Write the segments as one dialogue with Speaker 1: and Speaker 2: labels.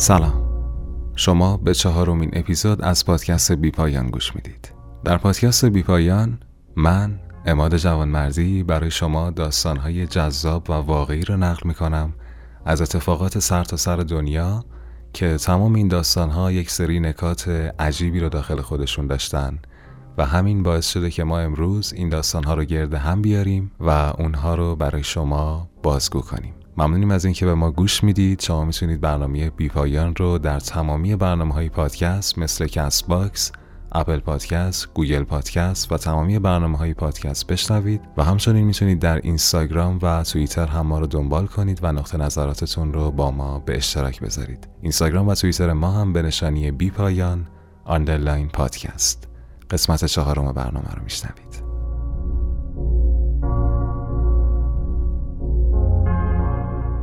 Speaker 1: سلام. شما به چهارمین اپیزود از پادکست بی پایان گوش می‌دید. در پادکست بی پایان من عماد جوانمردی برای شما داستانهای جذاب و واقعی رو نقل می‌کنم از اتفاقات سر تا سر دنیا که تمام این داستانها یک سری نکات عجیبی رو داخل خودشون داشتن و همین باعث شده که ما امروز این داستانها رو گرد هم بیاریم و اونها رو برای شما بازگو کنیم. ممنونیم از اینکه به ما گوش می‌دید شما می‌تونید برنامه بیپایان رو در تمامی برنامه های پادکست مثل کست باکس اپل پادکست، گوگل پادکست و تمامی برنامه های پادکست بشنوید و همچنین می‌تونید در اینستاگرام و توییتر هم ما رو دنبال کنید و نقطه نظراتتون رو با ما به اشتراک بذارید. اینستاگرام و توییتر ما هم به نشانی بی پایان underline پادکست. قسمت چهارم برنامه رو میشنوید.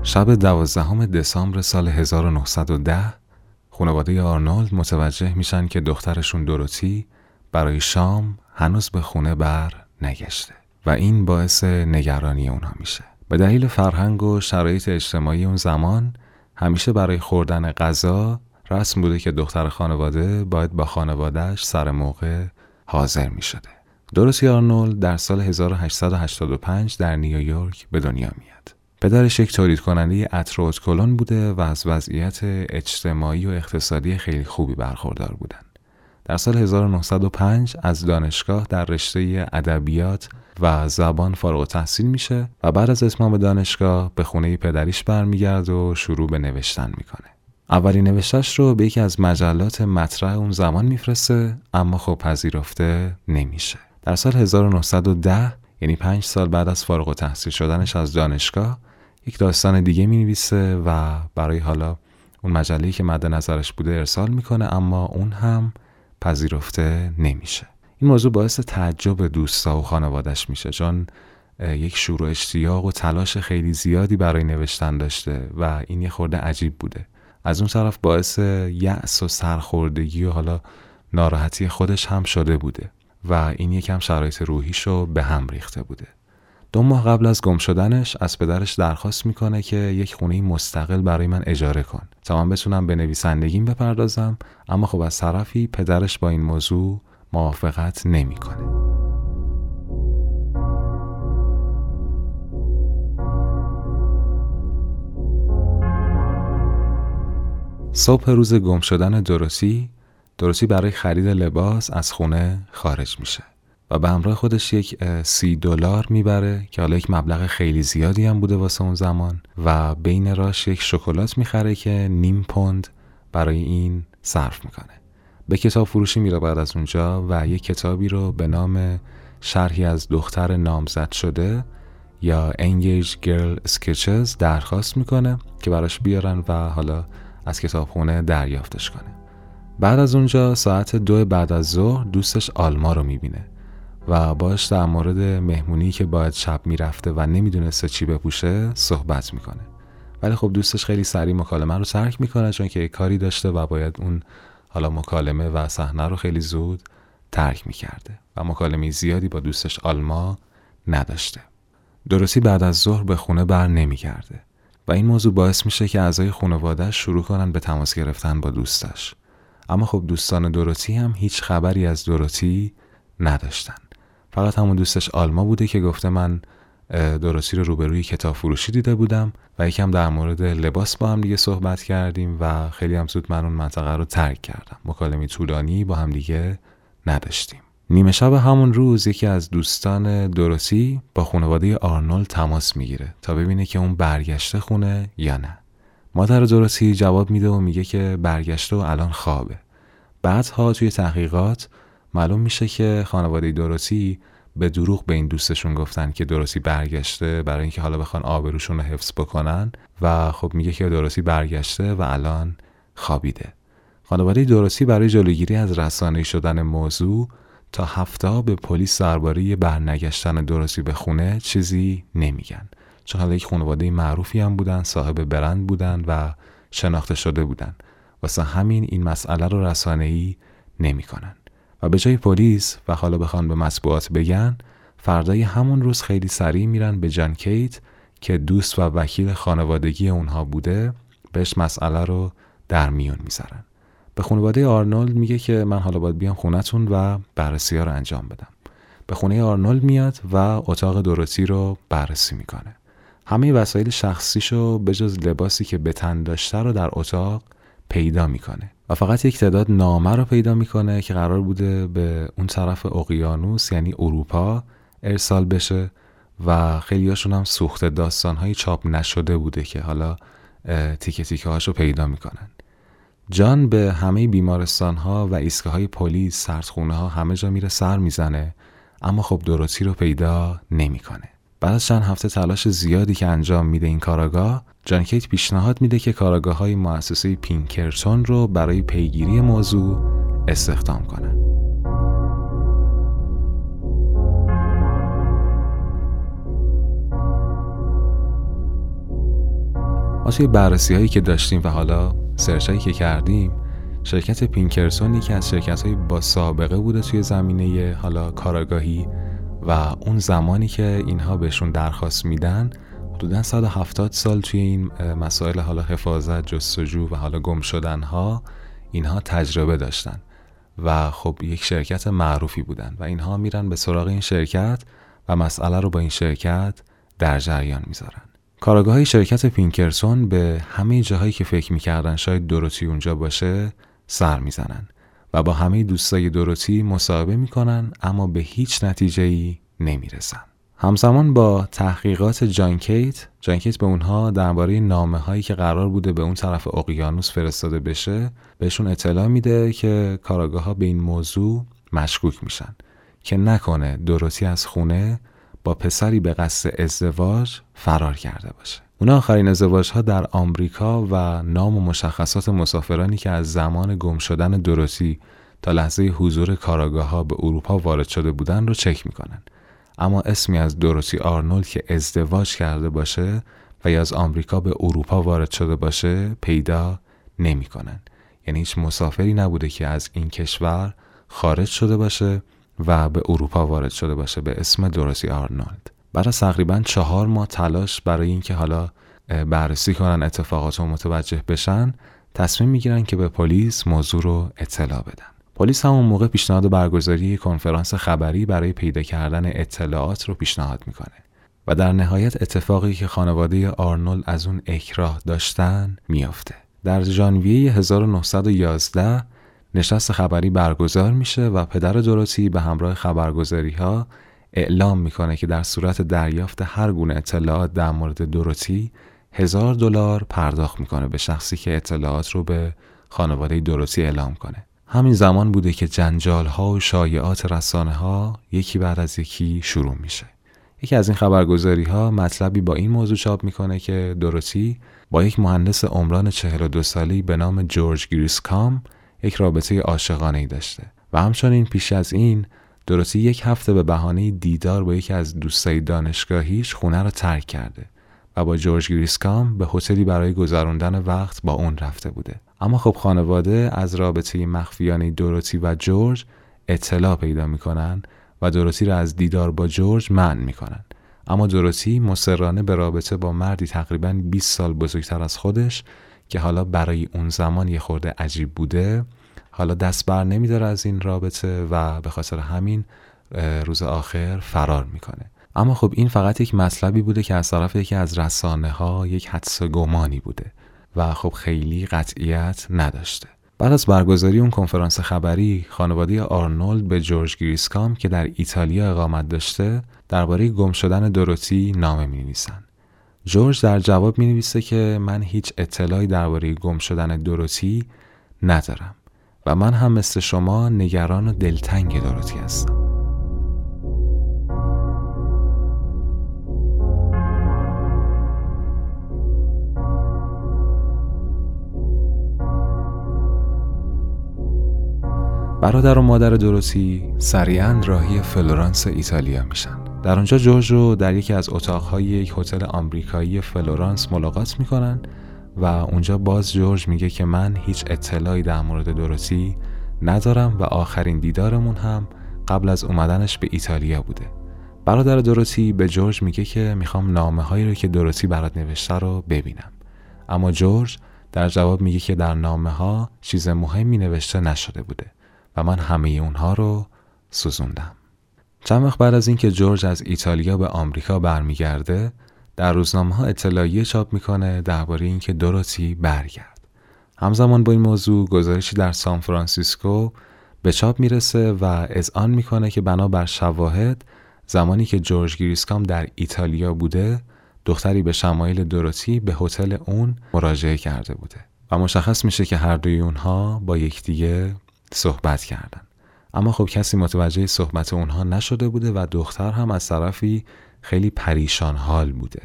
Speaker 1: شب دوازدهم دسامبر سال 1910 خانواده آرنولد متوجه میشن که دخترشون دروتی برای شام هنوز به خونه بر نگشته و این باعث نگرانی اونها میشه. به دلیل فرهنگ و شرایط اجتماعی اون زمان همیشه برای خوردن غذا رسم بوده که دختر خانواده باید با خانوادهش سر موقع حاضر می شده. دروتی آرنولد در سال 1885 در نیویورک به دنیا میاد. پدرش یک تولید کننده عطر کلون بوده و از وضعیت اجتماعی و اقتصادی خیلی خوبی برخوردار بودن. در سال 1905 از دانشگاه در رشته ادبیات و زبان فارغ تحصیل میشه و بعد از اتمام دانشگاه به خونه پدریش برمیگرد و شروع به نوشتن می‌کنه. اولین نوشتش رو به یکی از مجلات مطرح اون زمان میفرسته اما خب پذیرفته نمیشه. در سال 1910 یعنی پنج سال بعد از فارغ و تحصیل شدنش از دانشگاه یک داستان دیگه می و برای حالا اون مجله‌ای که مد نظرش بوده ارسال می‌کنه اما اون هم پذیرفته نمیشه. این موضوع باعث تعجب دوستا و خانوادش میشه چون یک شور و اشتیاق و تلاش خیلی زیادی برای نوشتن داشته و این یه خورده عجیب بوده. از اون طرف باعث یأس و سرخوردگی و حالا ناراحتی خودش هم شده بوده. و این یکم شرایط روحیشو به هم ریخته بوده دو ماه قبل از گم شدنش از پدرش درخواست می‌کنه که یک خونه مستقل برای من اجاره کن تا من بتونم به نویسندگیم بپردازم اما خب از طرفی پدرش با این موضوع موافقت نمی‌کنه. صبح روز گم شدن دروسی دروسی برای خرید لباس از خونه خارج میشه و به همراه خودش یک سی دلار می‌بره که حالا یک مبلغ خیلی زیادی هم بوده واسه اون زمان و بین راش یک شکلات می‌خره که نیم پوند برای این صرف می‌کنه. به کتاب فروشی میره بعد از اونجا و یک کتابی رو به نام شرحی از دختر نامزد شده یا Engage Girl Sketches درخواست می‌کنه که براش بیارن و حالا از کتابخونه دریافتش کنه. بعد از اونجا ساعت دو بعد از ظهر دوستش آلما رو می‌بینه و باش در مورد مهمونی که باید شب می‌رفته و نمی‌دونسته چی بپوشه صحبت می‌کنه. ولی خب دوستش خیلی سریع مکالمه رو ترک می‌کنه چون که کاری داشته و باید اون حالا مکالمه و صحنه رو خیلی زود ترک می‌کرده و مکالمه زیادی با دوستش آلما نداشته. درستی بعد از ظهر به خونه بر نمیگرده و این موضوع باعث میشه که اعضای خانوادهش شروع کنن به تماس گرفتن با دوستش. اما خب دوستان دروتی هم هیچ خبری از دروتی نداشتن. فقط همون دوستش آلما بوده که گفته من دروسی رو روبروی کتاب فروشی دیده بودم و یکم در مورد لباس با هم دیگه صحبت کردیم و خیلی هم زود من اون منطقه رو ترک کردم. مکالمه طولانی با هم دیگه نداشتیم. نیمه شب همون روز یکی از دوستان دروسی با خانواده آرنولد تماس می‌گیره تا ببینه که اون برگشته خونه یا نه. مادر دروسی جواب میده و میگه که برگشته و الان خوابه. بعدها توی تحقیقات معلوم میشه که خانواده دروسی به دروغ به این دوستشون گفتن که دروسی برگشته برای اینکه حالا بخوان آبروشون رو حفظ بکنن و خب میگه که دروسی برگشته و الان خوابیده. خانواده دروسی برای جلوگیری از رسانه شدن موضوع تا هفته به پلیس درباره برنگشتن دروسی به خونه چیزی نمیگن. حالا یک خانواده معروفی هم بودن صاحب برند بودن و شناخته شده بودن. واسه همین این مسئله رو رسانه ای نمی‌کنن. و به جای پلیس و حالا بخوان به مطبوعات بگن فردای همون روز خیلی سریع میرن به جان کیت که دوست و وکیل خانوادگی اونها بوده بهش مسئله رو در میون می‌ذارن. به خانواده آرنولد میگه که من حالا باید بیام خونتون و بررسی ها رو انجام بدم. به خونه آرنولد میاد و اتاق دروتی رو بررسی می‌کنه. همه وسایل شخصیشو به جز لباسی که به تن داشته رو در اتاق پیدا می‌کنه. و فقط یک تعداد نامه رو پیدا می‌کنه که قرار بوده به اون طرف اقیانوس یعنی اروپا ارسال بشه. و خیلی هاشون هم سوخت داستان چاپ نشده بوده که حالا تیکه تیکه هاشو پیدا می‌کنن. جان به همه بیمارستان ها و ایستگاه های پلیس سردخونه ها همه جا میره سر می‌زنه اما خب دروتی رو پیدا نمی‌کنه. بعد از چند هفته تلاش زیادی که انجام میده این کاراگاه جان کیت پیشنهاد میده که کاراگاه های مؤسسه پینکرتون رو برای پیگیری موضوع استخدام کنن ما توی بررسی هایی که داشتیم و حالا سرچ هایی که کردیم شرکت پینکرسون که از شرکت های با سابقه بوده توی زمینه حالا کاراگاهی و اون زمانی که اینها بهشون درخواست میدن حدودا 170 سال توی این مسائل حالا حفاظت جستجو و حالا گم شدن ها اینها تجربه داشتن و خب یک شرکت معروفی بودن و اینها میرن به سراغ این شرکت و مسئله رو با این شرکت در جریان می‌ذارن. کارگاه شرکت پینکرسون به همه جاهایی که فکر می‌کردن شاید دروتی اونجا باشه سر می‌زنن. و با همه دوستای دروتی مصاحبه می‌کنن اما به هیچ نتیجه ای نمی‌رسن. همزمان با تحقیقات جانکیت جانکیت به اونها درباره نامه هایی که قرار بوده به اون طرف اقیانوس فرستاده بشه بهشون اطلاع میده که کاراگاه ها به این موضوع مشکوک میشن. که نکنه دروتی از خونه با پسری به قصد ازدواج فرار کرده باشه. اون آخرین ازدواج ها در آمریکا و نام و مشخصات مسافرانی که از زمان گم شدن دروتی تا لحظه حضور کاراگاه ها به اروپا وارد شده بودن رو چک می‌کنن. اما اسمی از دروتی آرنولد که ازدواج کرده باشه و یا از آمریکا به اروپا وارد شده باشه پیدا نمی‌کنن. یعنی هیچ مسافری نبوده که از این کشور خارج شده باشه و به اروپا وارد شده باشه به اسم دروتی آرنولد. بعد از تقریبا چهار ماه تلاش برای اینکه حالا بررسی کنن اتفاقات رو متوجه بشن تصمیم می‌گیرن که به پلیس موضوع رو اطلاع بدن. پلیس همون موقع پیشنهاد برگزاری کنفرانس خبری برای پیدا کردن اطلاعات رو پیشنهاد می‌کنه و در نهایت اتفاقی که خانواده آرنولد از اون اکراه داشتن میافته. در ژانویه 1911 نشست خبری برگزار میشه و پدر دروتی به همراه خبرگزاری ها اعلام می‌کنه که در صورت دریافت هر گونه اطلاعات در مورد دروتی هزار دلار پرداخت می‌کنه به شخصی که اطلاعات رو به خانواده دروتی اعلام کنه. همین زمان بوده که جنجال ها و شایعات رسانه ها یکی بعد از یکی شروع میشه. یکی از این خبرگزاری ها مطلبی با این موضوع چاپ می‌کنه که دروتی با یک مهندس عمران 42 سالی به نام جورج گریسکام یک رابطه عاشقانه ای داشته و همچنین پیش از این دروتی یک هفته به بهانه دیدار با یکی از دوستای دانشگاهیش خونه را ترک کرده و با جورج گریسکام به هتلی برای گذراندن وقت با اون رفته بوده. اما خب خانواده از رابطه مخفیانه دروتی و جورج اطلاع پیدا می‌کنن و دروتی را از دیدار با جورج منع می‌کنن. اما دروتی مصرانه به رابطه با مردی تقریبا 20 سال بزرگتر از خودش که حالا برای اون زمان یه خورده عجیب بوده حالا دست بر نمیداره از این رابطه و به خاطر همین روز آخر فرار می‌کنه. اما خب این فقط یک مطلبی بوده که از طرف یکی از رسانه ها یک حدس گمانی بوده و خب خیلی قطعیت نداشته. بعد از برگزاری اون کنفرانس خبری خانواده آرنولد به جورج گریسکام که در ایتالیا اقامت داشته درباره گم شدن دروتی نامه می نویسن. جورج در جواب می نویسه که من هیچ اطلاعی درباره گم شدن دروتی ندارم. و من هم مثل شما نگران و دلتنگ دروتی هستم. برادر و مادر دروتی سریعا راهی فلورانس ایتالیا میشن در اونجا جورج رو در یکی از اتاقهای یک هتل آمریکایی فلورانس ملاقات می‌کنن و اونجا باز جورج میگه که من هیچ اطلاعی در مورد دروتی ندارم و آخرین دیدارمون هم قبل از اومدنش به ایتالیا بوده برادر دروتی به جورج میگه که می‌خوام نامه هایی رو که دروتی برات نوشته رو ببینم اما جورج در جواب میگه که در نامه ها چیز مهمی نوشته نشده بوده و من همه اونها رو سوزوندم. چند وقت بعد از اینکه جورج از ایتالیا به آمریکا برمیگرده در روزنامه ها اطلاعیه چاپ می‌کنه درباره اینکه دوروتی برگرد. همزمان با این موضوع گزارشی در سان فرانسیسکو به چاپ می‌رسه و اذعان می‌کنه که بنابر شواهد زمانی که جورج گریسکام در ایتالیا بوده دختری به شمایل دوروتی به هتل اون مراجعه کرده بوده و مشخص میشه که هر دوی اونها با یکدیگه صحبت کردن اما خب کسی متوجه صحبت اونها نشده بوده و دختر هم از طرفی خیلی پریشان حال بوده.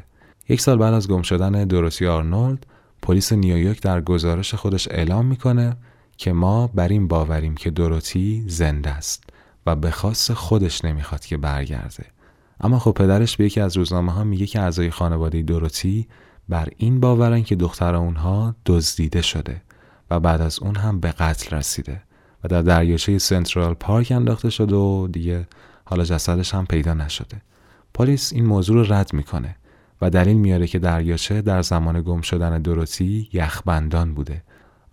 Speaker 1: یک سال بعد از گم شدن دوروتی آرنولد پلیس نیویورک در گزارش خودش اعلام می‌کنه که ما بر این باوریم که دوروتی زنده است و به خاص خودش نمی‌خواد که برگرده. اما خب پدرش به یکی از روزنامه ها میگه که اعضای خانواده دوروتی بر این باورن که دختر اونها دزدیده شده و بعد از اون هم به قتل رسیده و در دریاچه سنترال پارک انداخته شده و دیگه حالا جسدش هم پیدا نشده. پلیس این موضوع رو رد می‌کنه و دلیل میاره که دریاچه در زمان گم شدن دوروتی یخبندان بوده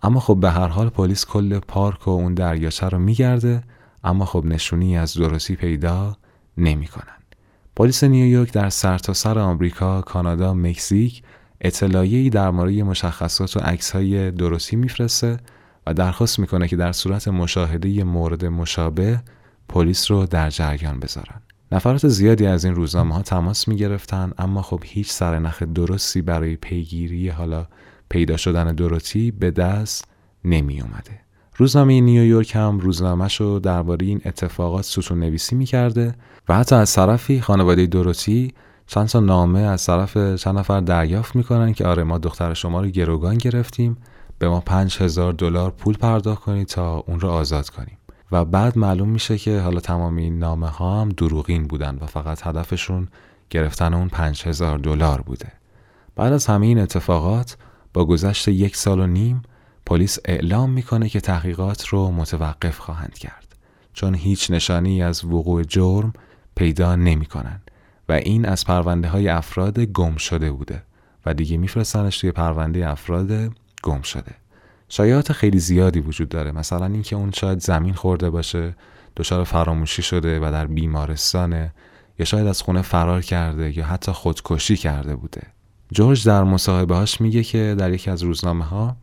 Speaker 1: اما خب به هر حال پلیس کل پارک و اون دریاچه رو میگرده اما خب نشونی از دوروتی پیدا نمی‌کنن پلیس نیویورک در سرتاسر سر آمریکا، کانادا، مکزیک اطلاعیه‌ای در مورد مشخصات و عکس‌های درستی میفرسته و درخواست می‌کنه که در صورت مشاهده مورد مشابه پلیس رو در جریان بذارن. نفرات زیادی از این روزنامه ها تماس می گرفتن اما خب هیچ سرنخ درستی برای پیگیری حالا پیدا شدن دروتی به دست نمی اومده. روزنامه نیویورک هم روزنامهش رو درباره این اتفاقات ستون نویسی می‌کرده و حتی از طرفی خانواده دوروتی چند تا نامه از طرف چند نفر دریافت می‌کنن که آره ما دختر شما رو گروگان گرفتیم به ما پنج هزار دلار پول پرداخت کنید تا اون رو آزاد کنیم و بعد معلوم میشه که حالا تمام این نامه ها هم دروغین بودن و فقط هدفشون گرفتن اون پنج هزار دلار بوده. بعد از همه این اتفاقات با گذشت یک سال و نیم پلیس اعلام می‌کنه که تحقیقات رو متوقف خواهند کرد. چون هیچ نشانی از وقوع جرم پیدا نمی‌کنن و این از پرونده های افراد گم شده بوده و دیگه میفرستنش توی پرونده افراد گم شده. شایعات خیلی زیادی وجود داره. مثلا اینکه اون شاید زمین خورده باشه دچار فراموشی شده و در بیمارستانه یا شاید از خونه فرار کرده یا حتی خودکشی کرده بوده. جورج در مصاحبهاش میگه که در یکی از روزنامه ها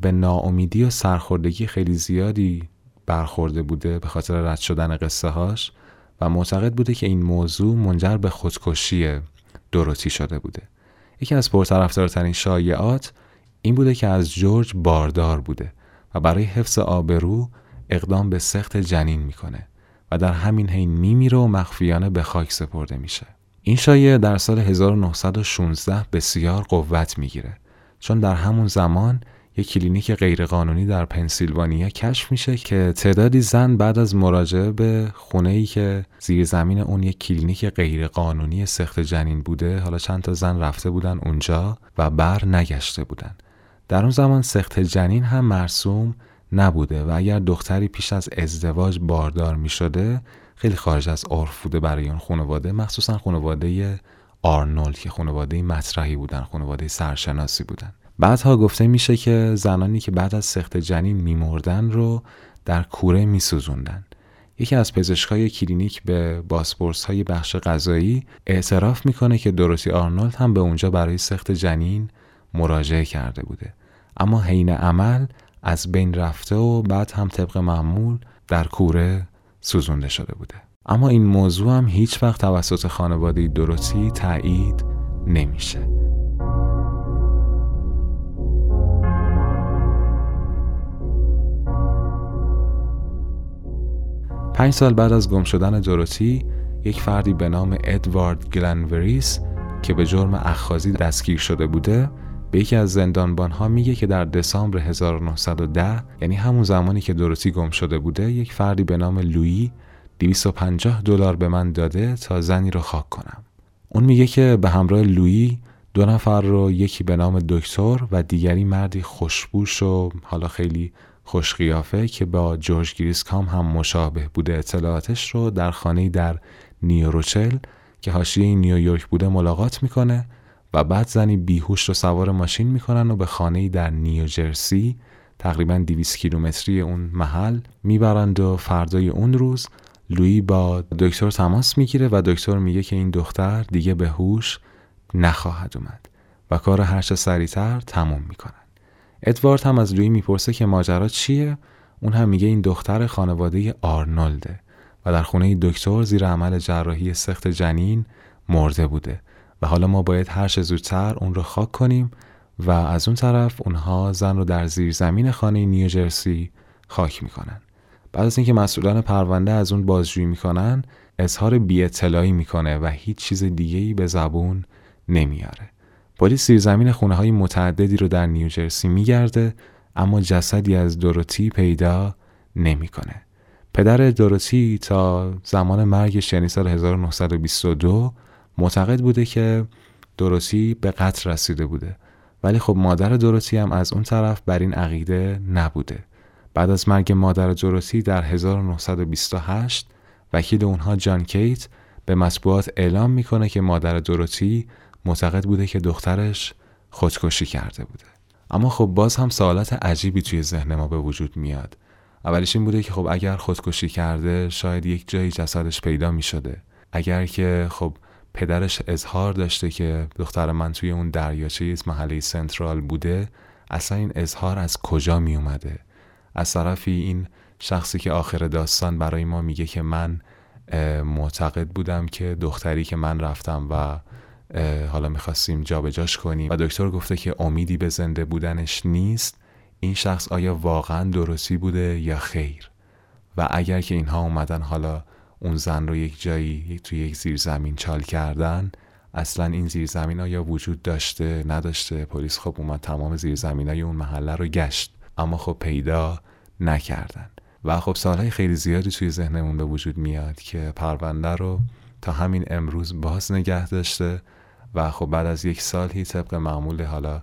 Speaker 1: به ناامیدی و سرخوردگی خیلی زیادی برخورده بوده به خاطر رد شدن قصه هاش و معتقد بوده که این موضوع منجر به خودکشی دروتی شده بوده. یکی از پرطرفدارترین شایعات این بوده که از جورج باردار بوده و برای حفظ آبرو اقدام به سقط جنین می‌کنه و در همین حین میمیره و مخفیانه به خاک سپرده میشه. این شایعه در سال 1916 بسیار قوت می‌گیره چون در همون زمان یک کلینیک غیرقانونی در پنسیلوانیا کشف میشه که تعدادی زن بعد از مراجعه به خونه ای که زیر زمین اون یک کلینیک غیرقانونی سقط جنین بوده حالا چند تا زن رفته بودن اونجا و بر نگشته بودن. در اون زمان سقط جنین هم مرسوم نبوده و اگر دختری پیش از ازدواج باردار می شده خیلی خارج از عرف بوده برای اون خانواده مخصوصا خانواده آرنولد که خانواده مطرحی بودن خانواده سرشناسی بودن. بعدها گفته میشه که زنانی که بعد از سقط جنین میمردن رو در کوره میسوزوندن. یکی از پزشکای کلینیک به بازپرس های بخش قضایی اعتراف می‌کنه که دروتی آرنولد هم به اونجا برای سقط جنین مراجعه کرده بوده. اما حین عمل از بین رفته و بعد هم طبق معمول در کوره سوزونده شده بوده. اما این موضوع هم هیچ وقت توسط خانواده دروسی تایید نمیشه. پنج سال بعد از گم شدن دوروتی یک فردی به نام ادوارد گلنوریس که به جرم اخخازی دستگیر شده بوده به یکی از زندانبانها میگه که در دسامبر 1910 یعنی همون زمانی که دوروتی گم شده بوده یک فردی به نام لویی 250 دلار به من داده تا زنی رو خاک کنم. اون میگه که به همراه لویی دو نفر رو یکی به نام دکتر و دیگری مردی خوشبوش و حالا خیلی خوشقیافه که با جورج گریسکام هم مشابه بوده. اطلاعاتش رو در خانه در نیوروچل که حاشیه نیویورک بوده ملاقات می‌کنه. و بعد زنی بیهوش رو سوار ماشین می‌کنن و به خانه در نیوجرسی تقریبا 200 کیلومتری اون محل می‌برند و فردای اون روز لویی با دکتر تماس می‌گیره و دکتر میگه که این دختر دیگه به هوش نخواهد اومد و کار هرچه سریعتر تموم می‌کنن. ادوارد هم از لویی می‌پرسه که ماجرا چیه؟ اون هم میگه این دختر خانواده آرنولده و در خونه دکتر زیر عمل جراحی سخت جنین مرده بوده. و حالا ما باید هر زودتر اون رو خاک کنیم و از اون طرف اونها زن رو در زیر زمین خانه نیوجرسی خاک می‌کنن بعد از اینکه مسئولان پرونده از اون بازجویی می‌کنن اظهار بی اطلاعی می‌کنه و هیچ چیز دیگه ای به زبون نمیاره پلیس زیر زمین خونه های متعددی رو در نیوجرسی میگرده اما جسدی از دوروتی پیدا نمی‌کنه. پدر دوروتی تا زمان مرگش یعنی سال 1922 معتقد بوده که دوروتی به قتل رسیده بوده. ولی خب مادر دوروتی هم از اون طرف بر این عقیده نبوده. بعد از مرگ مادر دوروتی در 1928 وکیل اونها جان کیت به مطبوعات اعلام می‌کنه که مادر دوروتی معتقد بوده که دخترش خودکشی کرده بوده. اما خب باز هم سوالات عجیبی توی ذهن ما به وجود میاد. اولیش این بوده که خب اگر خودکشی کرده شاید یک جایی جسدش پیدا می شده اگر که خب پدرش اظهار داشته که دختر من توی اون دریاچه محله سنترال بوده اصلا این اظهار از کجا می اومده از طرفی این شخصی که آخر داستان برای ما میگه که من معتقد بودم که دختری که من رفتم و حالا می‌خواستیم جابجاش کنیم و دکتر گفته که امیدی به زنده بودنش نیست این شخص آیا واقعا درستی بوده یا خیر؟ و اگر که اینها اومدن حالا اون زن رو یک جایی توی یک زیرزمین چال کردن اصلا این زیرزمین آیا وجود داشته نداشته. پلیس خب اومد تمام زیرزمین های اون محله رو گشت اما خب پیدا نکردن. و خب سالهای خیلی زیادی توی ذهنمون به وجود میاد که پرونده رو تا همین امروز باز نگه داشته و خب بعد از یک سال طبق معمول حالا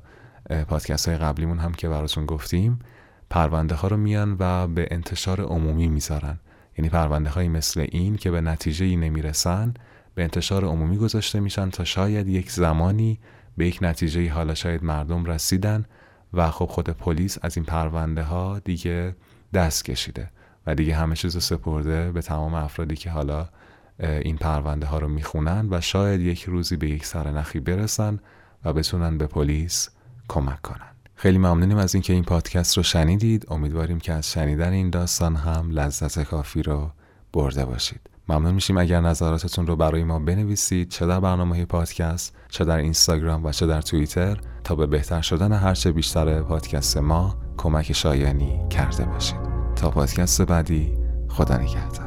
Speaker 1: پادکست های قبلیمون هم که براتون گفتیم پرونده ها رو میان و به انتشار عمومی می‌ذارن. یعنی پرونده هایی مثل این که به نتیجه ای نمی‌رسن به انتشار عمومی گذاشته میشن تا شاید یک زمانی به یک نتیجه حالا شاید مردم رسیدن و خب خود پلیس از این پرونده ها دیگه دست کشیده و دیگه همه چیز سپرده به تمام افرادی که حالا این پرونده ها رو می‌خونن و شاید یک روزی به یک سرنخی برسن و بتونن به پلیس کمک کنن. خیلی ممنونیم از اینکه این پادکست رو شنیدید. امیدواریم که از شنیدن این داستان هم لذت کافی رو برده باشید. ممنون میشیم اگر نظراتتون رو برای ما بنویسید چه در برنامه پادکست چه در اینستاگرام و چه در توییتر تا به بهتر شدن هرچه بیشتر پادکست ما کمک شایانی کرده باشید. تا پادکست بعدی خدا نگهدار.